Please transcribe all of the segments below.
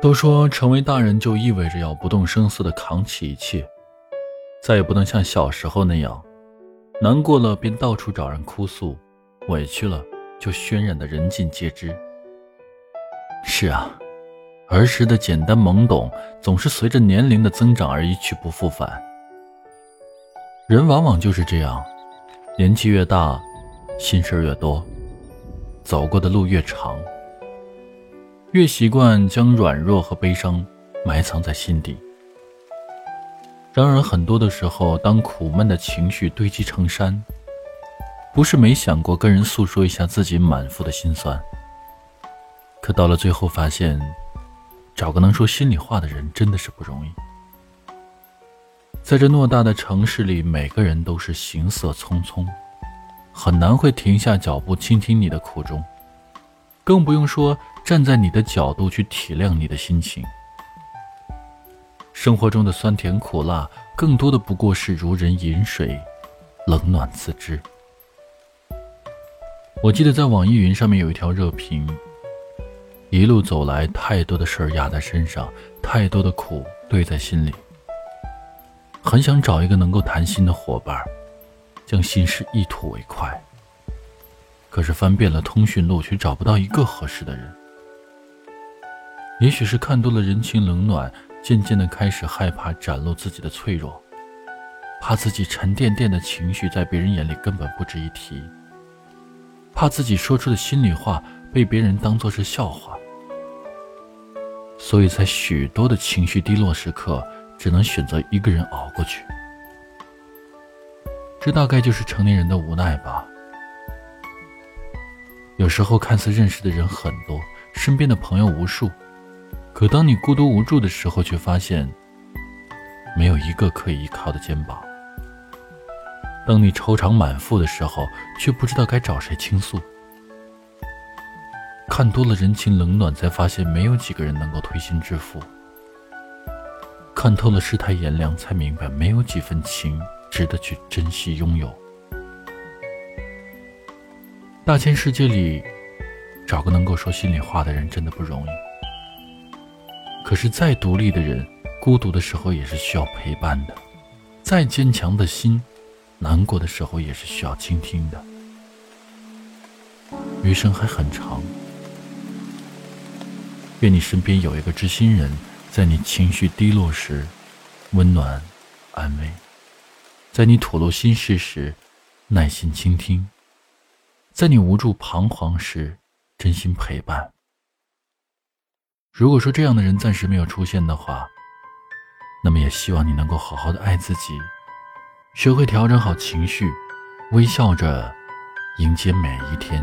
都说成为大人就意味着要不动声色地扛起一切，再也不能像小时候那样，难过了便到处找人哭诉，委屈了就渲染的人尽皆知。是啊，儿时的简单懵懂总是随着年龄的增长而一去不复返。人往往就是这样，年纪越大，心事越多，走过的路越长。越习惯将软弱和悲伤埋藏在心底。然而，很多的时候，当苦闷的情绪堆积成山，不是没想过跟人诉说一下自己满腹的心酸。可到了最后，发现找个能说心里话的人真的是不容易。在这偌大的城市里，每个人都是行色匆匆，很难会停下脚步倾听你的苦衷。更不用说站在你的角度去体谅你的心情。生活中的酸甜苦辣，更多的不过是如人饮水，冷暖自知。我记得在网易云上面有一条热评：一路走来，太多的事儿压在身上，太多的苦堆在心里，很想找一个能够谈心的伙伴，将心事一吐为快。可是翻遍了通讯录，却找不到一个合适的人。也许是看多了人情冷暖，渐渐的开始害怕展露自己的脆弱，怕自己沉甸甸的情绪在别人眼里根本不值一提，怕自己说出的心里话被别人当作是笑话，所以在许多的情绪低落时刻，只能选择一个人熬过去。这大概就是成年人的无奈吧。有时候看似认识的人很多，身边的朋友无数，可当你孤独无助的时候，却发现没有一个可以依靠的肩膀；当你愁肠满腹的时候，却不知道该找谁倾诉。看多了人情冷暖，才发现没有几个人能够推心置腹；看透了世态炎凉，才明白没有几分情值得去珍惜拥有。大千世界里，找个能够说心里话的人真的不容易。可是再独立的人，孤独的时候也是需要陪伴的；再坚强的心，难过的时候也是需要倾听的。余生还很长，愿你身边有一个知心人，在你情绪低落时温暖安慰，在你吐露心事时耐心倾听。在你无助彷徨时，真心陪伴。如果说这样的人暂时没有出现的话，那么也希望你能够好好的爱自己，学会调整好情绪，微笑着迎接每一天。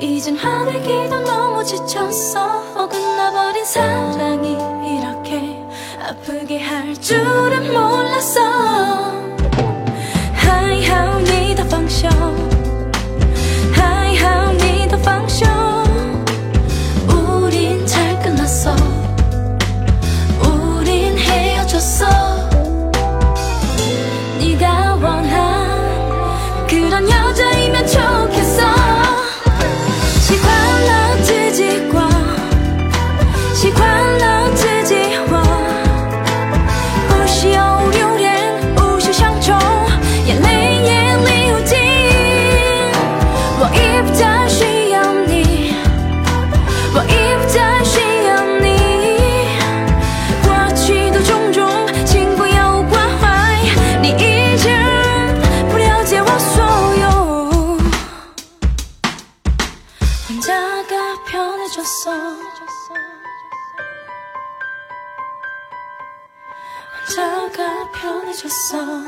이젠 화내기도 너무 지쳤어. 어긋나버린 사랑이 이렇게 아프게 할 줄은 몰랐어 자가 편해졌어.